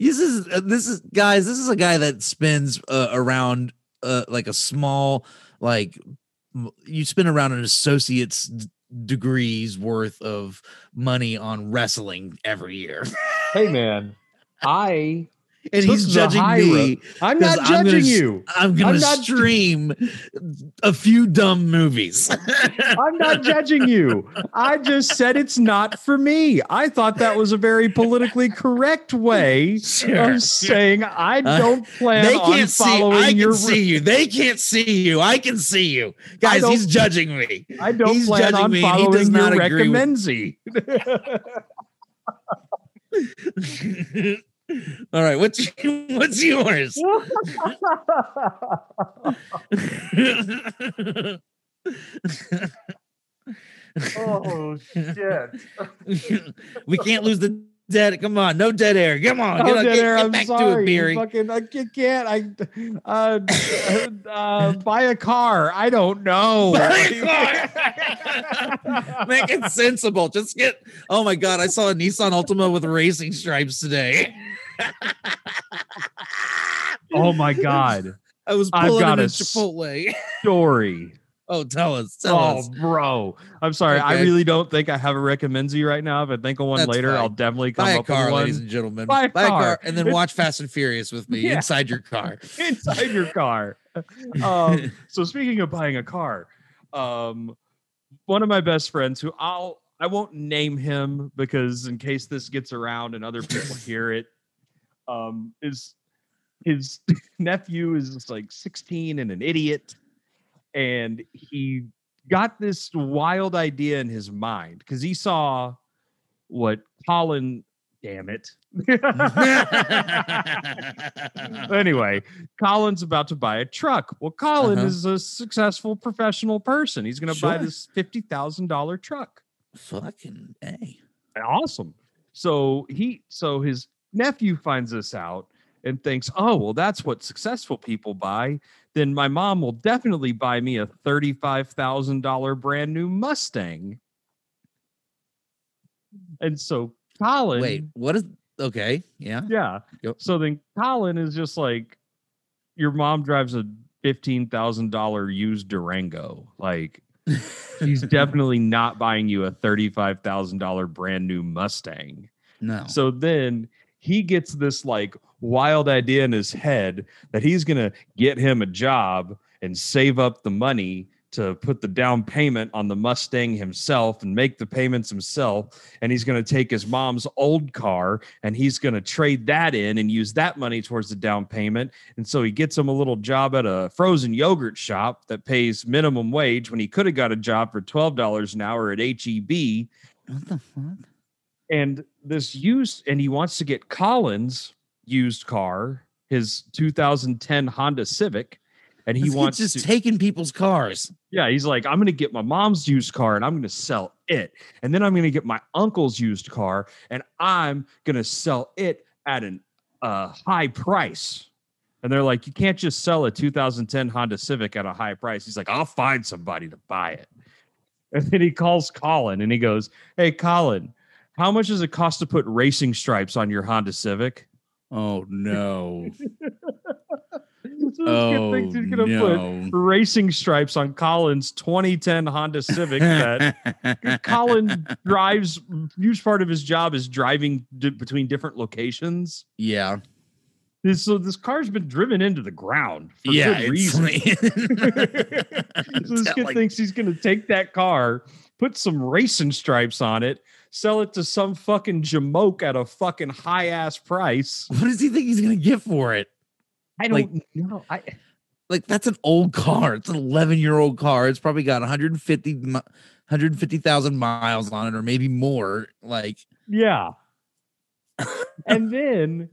This is uh, this is guys. This is a guy that spends uh, around uh, like a small like you spend around an associate's degrees worth of money on wrestling every year. Hey, man, I and he's judging me. road. I'm not I'm gonna judging you. I'm I'm not- stream a few dumb movies. I'm not judging you. I just said it's not for me. I thought that was a very politically correct way Sure. of saying I Uh, don't plan they can't see. following I can your. see you. They can't see you. I can see you, guys. He's judging me. I don't he's plan judging on me and he following does your not agree with- recommendsy. All right, what's what's yours? oh shit! we can't lose the dead. Come on, no dead air. Come on, Oh, get, dead get, air, get I'm back sorry. to it. Fucking, I can't. I uh, uh, buy a car. I don't know. Make it sensible. Just get. Oh my god, I saw a Nissan Altima with racing stripes today. oh my god! I was I've pulling got him a Chipotle. Story. Oh, tell us, tell oh, us. bro. I'm sorry. I really don't think I have a recommendsie right now. If I think of one That's later, fine. I'll definitely come Buy a up car, with one ladies and gentlemen. Buy a car. and then watch Fast and Furious with me Yeah. inside your car. inside your car. Um, so speaking of buying a car, um, one of my best friends who I'll I won't name him because in case this gets around and other people hear it, um, is his nephew is like 16 and an idiot, and he got this wild idea in his mind because he saw what Colin, damn it. anyway, Colin's about to buy a truck. Well, Colin Uh-huh. is a successful professional person. He's going to buy this fifty thousand dollar truck. Fucking a. Awesome. So he, so his nephew finds this out and thinks, "Oh, well, that's what successful people buy." Then my mom will definitely buy me a thirty-five thousand dollar brand new Mustang. And so Colin, Wait, what is? Okay, yeah. yeah. Yep. So then Colin is just like, your mom drives a fifteen thousand dollar used Durango. Like, she's definitely not buying you a thirty-five thousand dollar brand new Mustang. no. So then he gets this like wild idea in his head that he's gonna get him a job and save up the money to put the down payment on the Mustang himself and make the payments himself. And he's going to take his mom's old car and he's going to trade that in and use that money towards the down payment. And so he gets him a little job at a frozen yogurt shop that pays minimum wage when he could have got a job for $12 an hour at HEB what the fuck? and this used and he wants to get Collins used car, his 2010 Honda Civic, and he This wants just to, taking people's cars. yeah, he's like, I'm gonna get my mom's used car and I'm gonna sell it, and then I'm gonna get my uncle's used car and I'm gonna sell it at an uh, high price. And they're like, you can't just sell a 2010 Honda Civic at a high price. He's like, I'll find somebody to buy it. And then he calls Colin and he goes, Hey, Colin, how much does it cost to put racing stripes on your Honda Civic? Oh no. So oh thinks he's gonna put no. racing stripes on Colin's 2010 Honda Civic that Colin drives. Huge part of his job is driving d- between different locations. yeah. This- So this car's been driven into the ground for yeah. good reason. like- so this kid like- thinks he's going to take that car, put some racing stripes on it, sell it to some fucking jamoke at a fucking high ass price. what does he think he's gonna get for it? I don't know. I Like that's an old car. It's an 11 year old car. It's probably got 150 mi- 150,000 miles on it, or maybe more. Like yeah. and then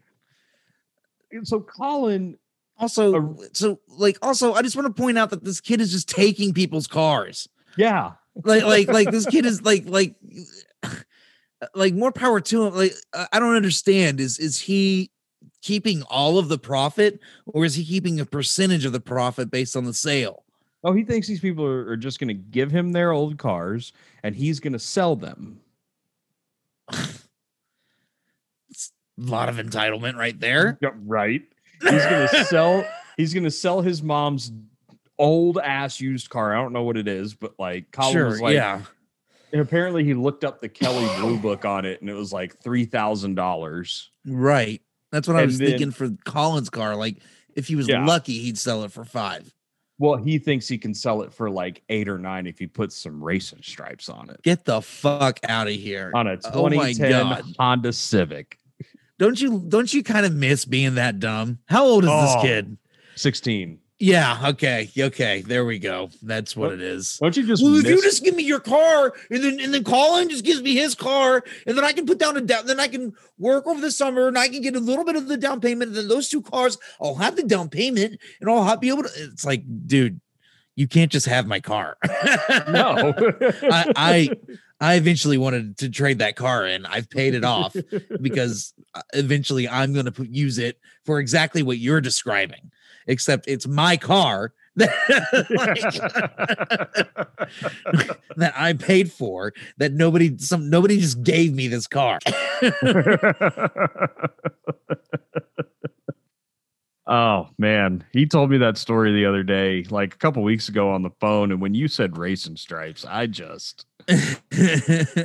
so Colin also, so like also, I just want to point out that this kid is just taking people's cars. yeah like like like this kid is like like like more power to him like I- don't understand is is he keeping all of the profit or is he keeping a percentage of the profit based on the sale Oh, he thinks these people are, are just going to give him their old cars and he's going to sell them. it's a lot of entitlement right there Yeah, right. He's going to sell. He's going to sell his mom's old ass used car. I don't know what it is, but like Colin sure was like, yeah And apparently, he looked up the Kelley Blue Book on it, and it was like three thousand dollars. right That's what I was then- thinking for Colin's car. Like if he was Yeah. lucky, he'd sell it for five. Well, he thinks he can sell it for like eight or nine if he puts some racing stripes on it. Get the fuck out of here. On a uh, Oh 2010 God. Honda Civic. Don't you don't you kind of miss being that dumb? How old is Oh. this kid? 16. Yeah, okay, okay. There we go. That's what it is. Don't you just Well, if you just give me your car and then and then Colin just gives me his car and then I can put down a down, then I can work over the summer and I can get a little bit of the down payment. And then those two cars, I'll have the down payment and I'll have, be able to. It's like, dude, you can't just have my car. no. I, I I eventually wanted to trade that car in. I've paid it off because uh, eventually I'm going to use it for exactly what you're describing. Except it's my car that, like, that I paid for. That nobody some nobody just gave me this car. oh man, he told me that story the other day, like a couple weeks ago on the phone. And when you said racing stripes, I just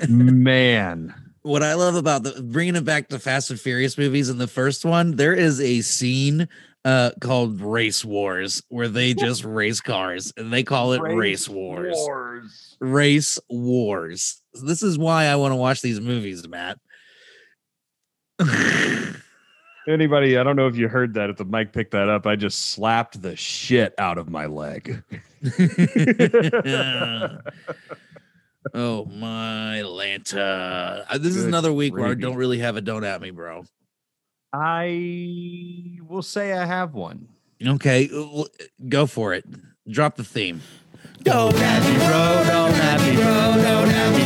man, what I love about the bringing it back to Fast and Furious movies in the first one, there is a scene uh called Race Wars where they just race cars and they call it Race, Wars. Wars. Race Wars. This is why I want to watch these movies, Matt. Anybody, I don't know if you heard that. If the mic picked that up, I just slapped the shit out of my leg. oh my Lanta. Uh, This is another week where I don't really have a don't at me, bro. I will say I have one. Okay, uh, go for it. Drop the theme. Don't at me, bro. Don't at me, bro. Don't at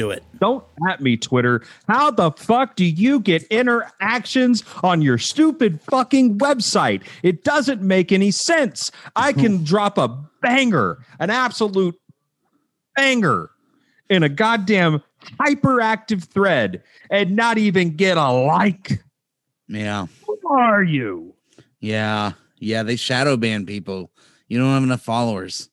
do it. Don't at me, Twitter. How the fuck do you get interactions on your stupid fucking website? It doesn't make any sense. I can drop a banger, an absolute banger in a goddamn hyperactive thread and not even get a like. Yeah. Who are you? Yeah. Yeah. They shadow ban people. You don't have enough followers.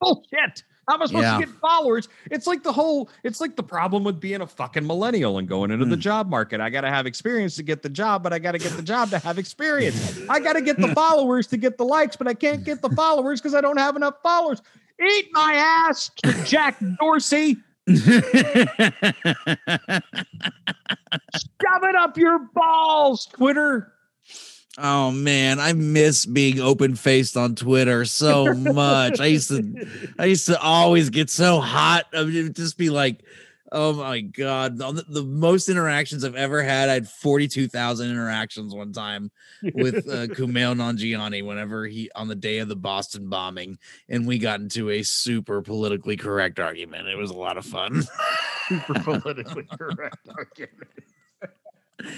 Bullshit. How am I supposed Yeah. to get followers? It's like the whole, it's like the problem with being a fucking millennial and going into the Mm. job market. I got to have experience to get the job, but I got to get the job to have experience. I got to get the followers to get the likes, but I can't get the followers because I don't have enough followers. Eat my ass, Jack Dorsey. Shove it up your balls, Twitter. Oh man, I miss being open faced on Twitter so much. I used to I used to always get so hot. I mean, it would just be like, oh my god. The, the most interactions I've ever had, I had 42,000 interactions one time with uh, Kumail Nanjiani whenever he on the day of the Boston bombing, and we got into a super politically correct argument. It was a lot of fun. Super politically correct argument.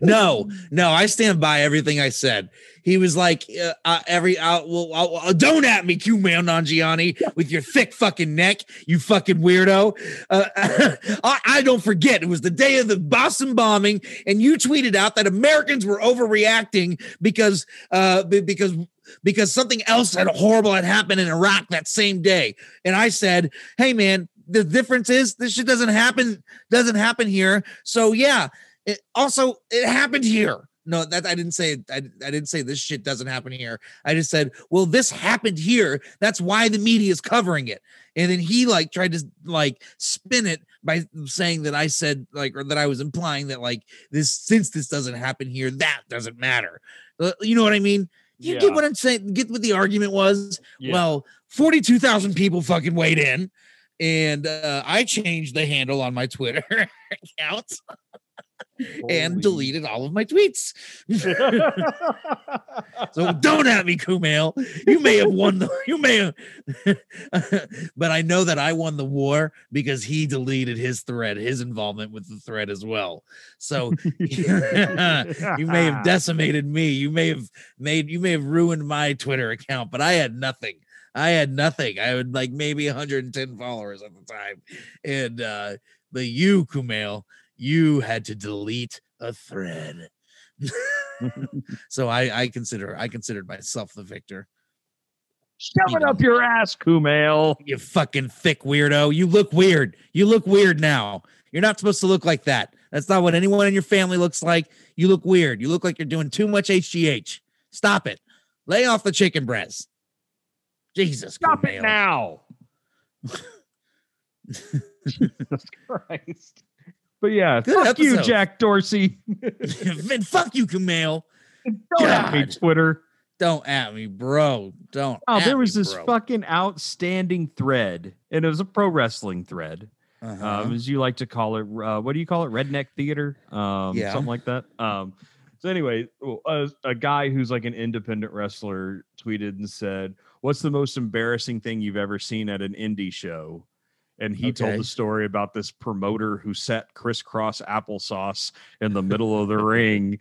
no, no, I stand by everything I said. He was like, uh, uh, every uh, well, uh, uh, don't at me, Kumail Nanjiani, with your thick fucking neck, you fucking weirdo. Uh, I, I don't forget. It was the day of the Boston bombing, and you tweeted out that Americans were overreacting because uh, because because something else had horrible had happened in Iraq that same day. And I said, hey man, the difference is this shit doesn't happen doesn't happen here. So yeah, it also it happened here. No, that I didn't say. I, I didn't say this shit doesn't happen here. I just said, well, this happened here. That's why the media is covering it. And then he like tried to like spin it by saying that I said like or that I was implying that like this since this doesn't happen here, that doesn't matter. Uh, You know what I mean? You Yeah. get what I'm saying? Get what the argument was? Yeah. Well, 42,000 people fucking weighed in, and uh, I changed the handle on my Twitter account and Holy- deleted all of my tweets. so don't at me, Kumail. You may have won the you may have but I know that I won the war because he deleted his thread, his involvement with the thread as well. So you may have decimated me. You may have made you may have ruined my Twitter account, but I had nothing. I had nothing. I had like maybe 110 followers at the time. And uh but you, Kumail, you had to delete a thread. so I, I consider I considered myself the victor. Shove it up your ass, Kumail. You fucking thick weirdo. You look weird. You look weird now. You're not supposed to look like that. That's not what anyone in your family looks like. You look weird. You look like you're doing too much HGH. Stop it. Lay off the chicken breast. Jesus. Stop it now. Jesus Christ. But yeah, Good fuck you. Jack Dorsey. Man, fuck you, Kumail. Don't at me, Twitter. Don't at me, bro. Don't. Oh, there was me, this bro. fucking outstanding thread, and it was a pro wrestling thread, Uh-huh. um, as you like to call it. Uh, what do you call it? Redneck theater, um, Yeah. something like that. Um, so anyway, a, a guy who's like an independent wrestler tweeted and said, "What's the most embarrassing thing you've ever seen at an indie show?" And he told the story about this promoter who set crisscross applesauce in the middle of the ring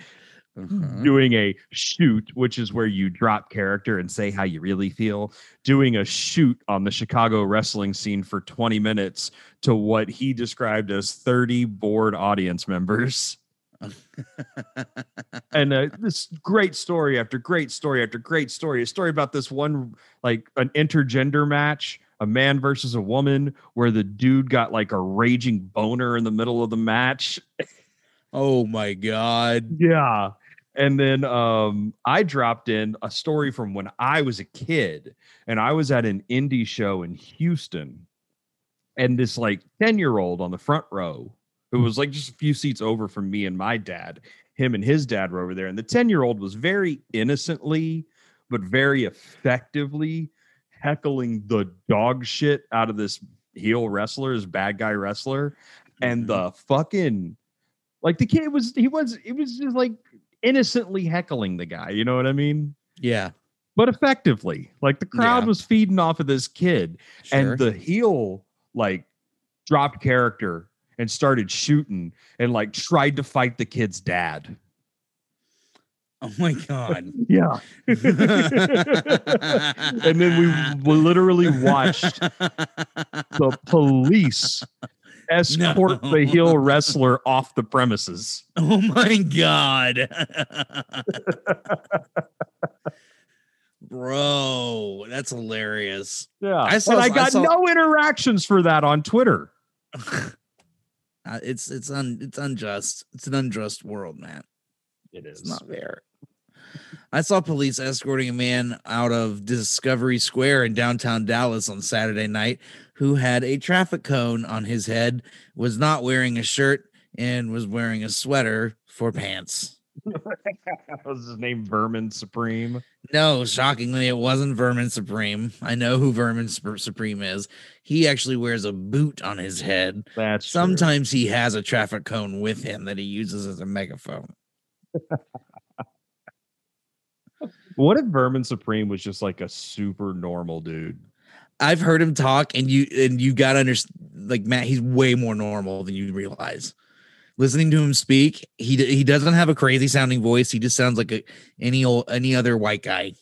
Uh-huh. doing a shoot, which is where you drop character and say how you really feel, doing a shoot on the Chicago wrestling scene for 20 minutes to what he described as 30 bored audience members. And uh, this great story after great story after great story, a story about this one, like an intergender match. A man versus a woman, where the dude got like a raging boner in the middle of the match, oh my god. yeah. And then um, I dropped in a story from when I was a kid and I was at an indie show in Houston. And this like 10 year old on the front row, who was like just a few seats over from me and my dad, him and his dad were over there. And the 10 year old was very innocently, but very effectively heckling the dog shit out of this heel wrestler, this bad guy wrestler. And Mhm. the fucking like the kid was he was it was just like innocently heckling the guy, you know what I mean? yeah, But effectively, like the crowd Yeah. was feeding off of this kid, sure. and the heel like dropped character and started shooting and like tried to fight the kid's dad. oh my god. Yeah. and then we literally watched the police escort No. the heel wrestler off the premises. Oh my god. Bro, that's hilarious. Yeah. I saw- and I I got saw- no interactions for that on Twitter. Uh, it's it's un it's unjust. It's an unjust world, man. It It's not fair. I saw police escorting a man out of Discovery Square in downtown Dallas on Saturday night who had a traffic cone on his head, was not wearing a shirt, and was wearing a sweater for pants. Was his name Vermin Supreme? No, shockingly, it wasn't Vermin Supreme. I know who Vermin Sup- Supreme is. He actually wears a boot on his head. That's true. Sometimes he has a traffic cone with him that he uses as a megaphone. What if Vermin Supreme was just like a super normal dude? I've heard him talk, and you and you got to understand. Like Matt, he's way more normal than you realize. Listening to him speak, he he doesn't have a crazy sounding voice. He just sounds like a, any old any other white guy,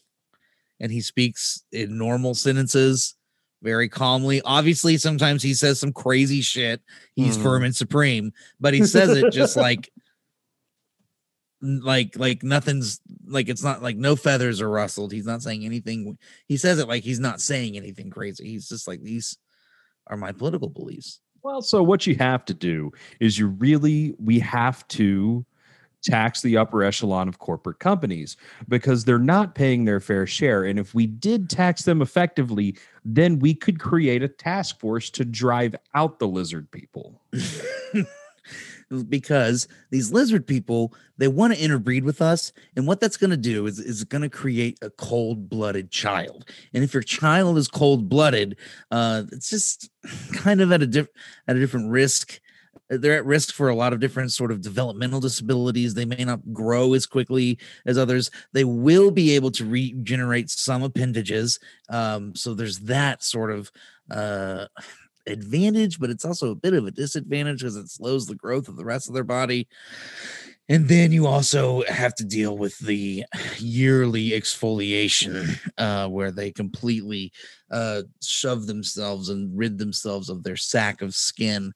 and he speaks in normal sentences, very calmly. Obviously, sometimes he says some crazy shit. He's Mhm. Vermin Supreme, but he says it just like like like nothing's like it's not like no feathers are rustled. He's not saying anything. He says it like he's not saying anything crazy. He's just like these are my political beliefs. Well, so what you have to do is you really we have to tax the upper echelon of corporate companies because they're not paying their fair share. And if we did tax them effectively, then we could create a task force to drive out the lizard people. because these lizard people they want to interbreed with us and what that's going to do is is going to create a cold-blooded child. And if your child is cold-blooded uh it's just kind of at a diff- at a different risk. They're at risk for a lot of different sort of developmental disabilities. They may not grow as quickly as others. They will be able to regenerate some appendages um so there's that sort of uh advantage, but it's also a bit of a disadvantage because it slows the growth of the rest of their body. And then you also have to deal with the yearly exfoliation, uh, where they completely uh, shove themselves and rid themselves of their sack of skin.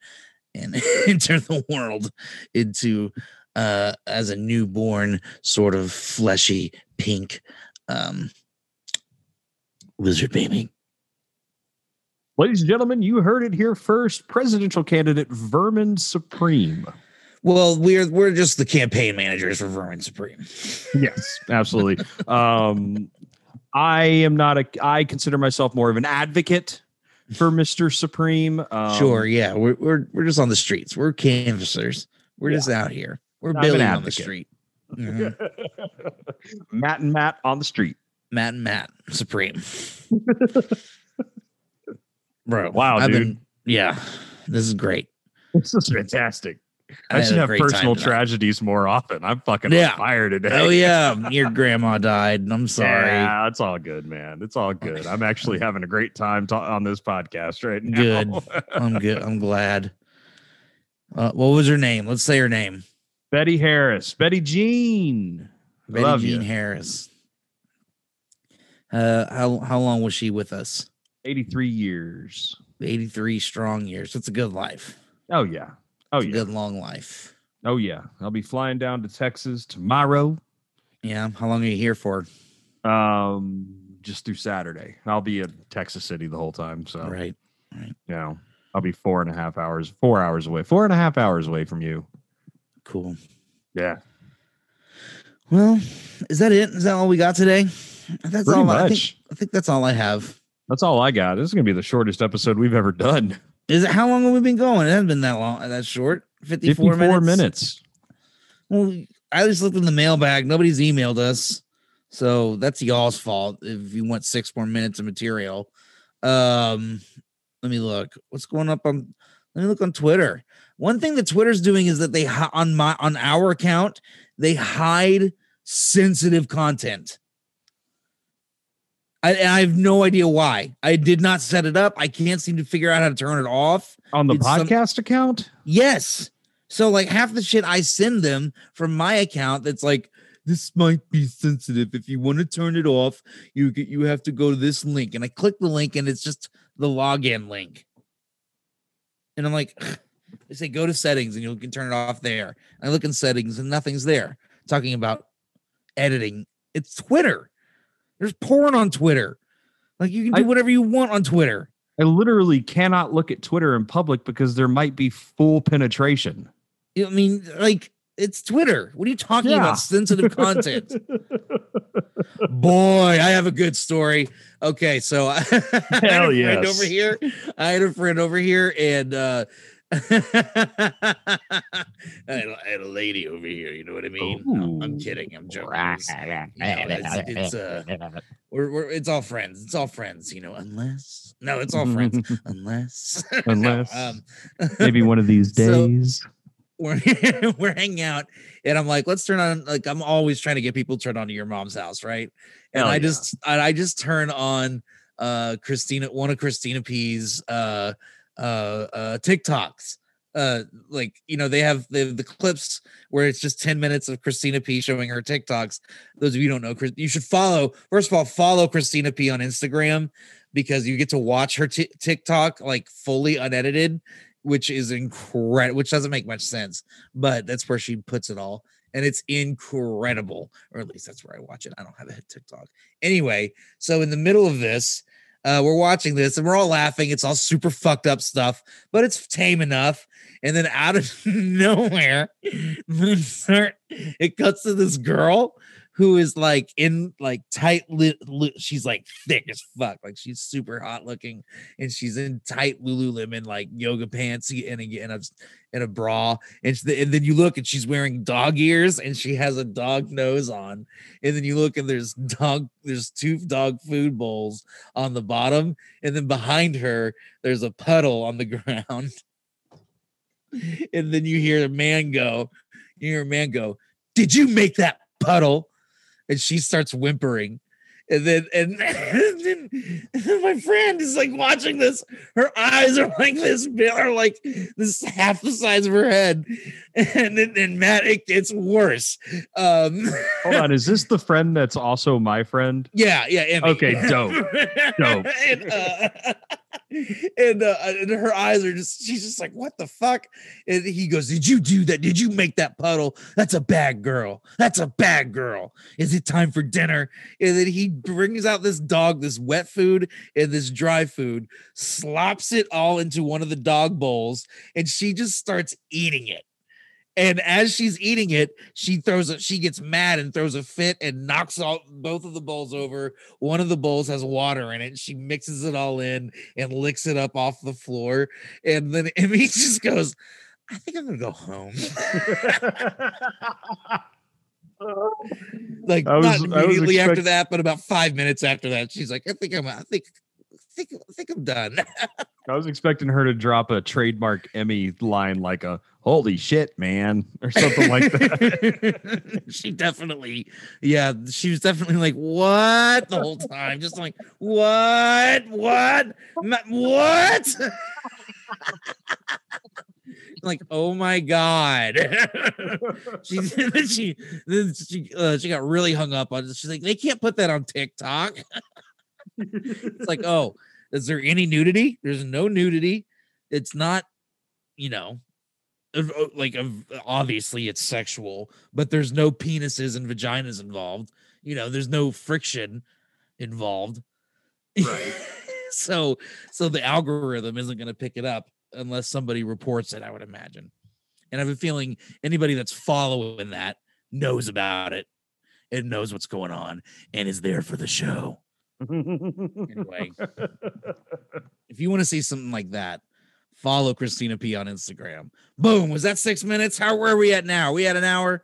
and enter the world into uh as a newborn sort of fleshy pink um lizard baby. Ladies and gentlemen, you heard it here first. Presidential candidate Vermin Supreme. Well, we're we're just the campaign managers for Vermin Supreme. Yes, absolutely. um, I am not a. I consider myself more of an advocate for Mister Supreme. Um, sure, yeah. We're we're we're just on the streets. We're canvassers. We're just out here. We're I'm an on the street. Mhm. Matt and Matt on the street. Matt and Matt Supreme. Bro. Wow, I've dude. been yeah. This is great. This is fantastic. I, had should have personal tragedies more often. I'm fucking Yeah. on fire today. Oh yeah, your grandma died. I'm sorry. Yeah, it's all good, man. It's all good. I'm actually having a great time ta- on this podcast right now. Good. I'm good. I'm glad. Uh, what was her name? Let's say her name. Betty Harris, Betty Jean. Betty love Jean you. Harris. Uh, how how long was she with us? 83 years. 83 strong years. It's a good life. Oh yeah. Oh yeah. good long life. Oh yeah. I'll be flying down to Texas tomorrow. Yeah. How long are you here for? Um, just through Saturday. I'll be in Texas City the whole time. So Right. you know, I'll be four and a half hours, four hours away, four and a half hours away from you. Cool. Yeah. Well, is that it? Is that all we got today? That's Pretty all I think. much. I think that's all I have. That's all I got. This is gonna be the shortest episode we've ever done. Is it how long have we been going? It hasn't been that long. That short. 54, 54 minutes. minutes. Well, I just looked in the mailbag. Nobody's emailed us. So that's y'all's fault if you want six more minutes of material. Um, let me look. What's going up on let me look on Twitter. One thing that Twitter's doing is that they on my on our account, they hide sensitive content. I, I have no idea why. I did not set it up. I can't seem to figure out how to turn it off. On the It's some- podcast account? Yes. So like half the shit I send them from my account that's like this might be sensitive. If you want to turn it off, you get you have to go to this link. And I click the link and it's just the login link. And I'm like, they say go to settings and you can turn it off there. I look in settings and nothing's there. Talking about editing. It's Twitter. There's porn on Twitter. Like you can do I- whatever you want on Twitter. I literally cannot look at Twitter in public because there might be full penetration. I mean, like it's Twitter. What are you talking Yeah. about? Sensitive content. Boy, I have a good story. Okay, so I had a Hell friend over here. I had a friend over here, and uh I, had a, I had a lady over here. You know what I mean? No, I'm kidding. I'm joking. It's, you know, it's, it's, uh, we're, we're, it's all friends. It's all friends. You know, unless no, it's all friends. Unless No, Unless um, Maybe one of these So- days. we're we're hanging out and I'm like, let's turn on like I'm always trying to get people turned on to your mom's house, right? And Hell I yeah. just I, I just turn on uh Christina one of Christina P's uh uh uh TikToks. Uh like you know, they have the the clips where it's just 10 minutes of Christina P showing her TikToks. Those of you don't know, Chris, you should follow first of all, follow Christina P on Instagram because you get to watch her ti- TikTok like fully unedited which is incredible, which doesn't make much sense, but that's where she puts it all. And it's incredible, or at least that's where I watch it. I don't have a TikTok. Anyway, so in the middle of this, uh, we're watching this and we're all laughing. It's all super fucked up stuff, but it's tame enough. And then out of nowhere, it cuts to this girl who is like in like tight lit, li- she's like thick as fuck like she's super hot looking and she's in tight lululemon like yoga pants and a, and a, bra and, and then you look and she's wearing dog ears and she has a dog nose on and then you look and there's dog there's two dog food bowls on the bottom and then behind her there's a puddle on the ground. And then you hear a man go you hear a man go did you make that puddle and she starts whimpering. And then and, then my friend is like watching this. Her eyes are like this big are like this half the size of her head and then and Matt, it gets worse. Um, Hold on, is this the friend that's also my friend? yeah, yeah. Emmy. Okay, dope. Dope. and, uh, and, uh, and her eyes are just, she's just like, what the fuck? And he goes, Did you do that? Did you make that puddle? That's a bad girl. That's a bad girl. Is it time for dinner? And then he brings out this dog, this wet food and this dry food, slops it all into one of the dog bowls, and she just starts eating it. And as she's eating it, she throws a she gets mad and throws a fit and knocks all both of the bowls over. One of the bowls has water in it. She mixes it all in and licks it up off the floor. And then Emmy just goes, I think I'm gonna go home. like was- not immediately after that, but about five minutes after that, she's like, I think I'm I think think I think I'm done. I was expecting her to drop a trademark Emmy line like a "Holy shit, man" or something like that. she definitely, yeah, she was definitely like, what the whole time, just like, what, what, what? like, oh my god. she then she she uh, she got really hung up on it. She's like, they can't put that on TikTok. it's like, oh, is there any nudity? There's no nudity. It's not, you know, like obviously it's sexual, but there's no penises and vaginas involved. You know, there's no friction involved. Right. so so the algorithm isn't going to pick it up unless somebody reports it, I would imagine. And I have a feeling anybody that's following that knows about it and knows what's going on and is there for the show. Anyway, if you want to see something like that, follow Christina P on Instagram. Boom. Was that six minutes? How where are we at now? We had an hour.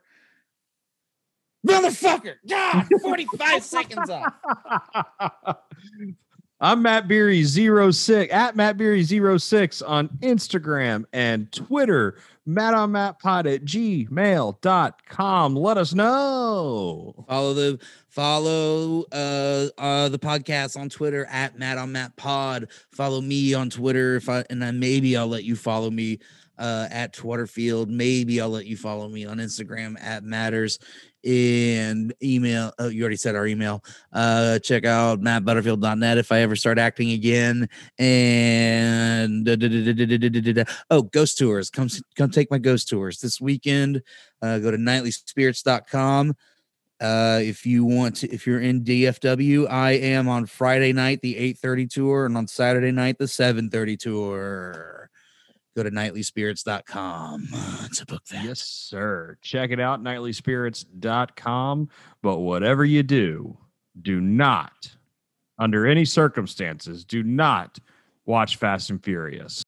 Motherfucker. God, 45 seconds off. I'm Matt Beery 06 at Matt Beery 06 on Instagram and Twitter. Matt on Matt Pod at gmail.com. Let us know. Follow the follow uh uh the podcast on Twitter at Matt on Matt Pod. Follow me on Twitter if I and then maybe I'll let you follow me uh at Twitterfield. Maybe I'll let you follow me on Instagram at matters and email. Oh, you already said our email. Uh, check out mattbutterfield.net if I ever start acting again. And da, da, da, oh, ghost tours. Come come take my ghost tours this weekend. Uh, go to nightlyspirits.com. Uh, if you want to, if you're in DFW, I am on Friday night the 8:30 tour, and on Saturday night the 7:30 tour go to nightlyspirits.com uh, to book that Yes, sir. Check it out, nightlyspirits.com. But whatever you do, do not, under any circumstances, do not watch Fast and Furious.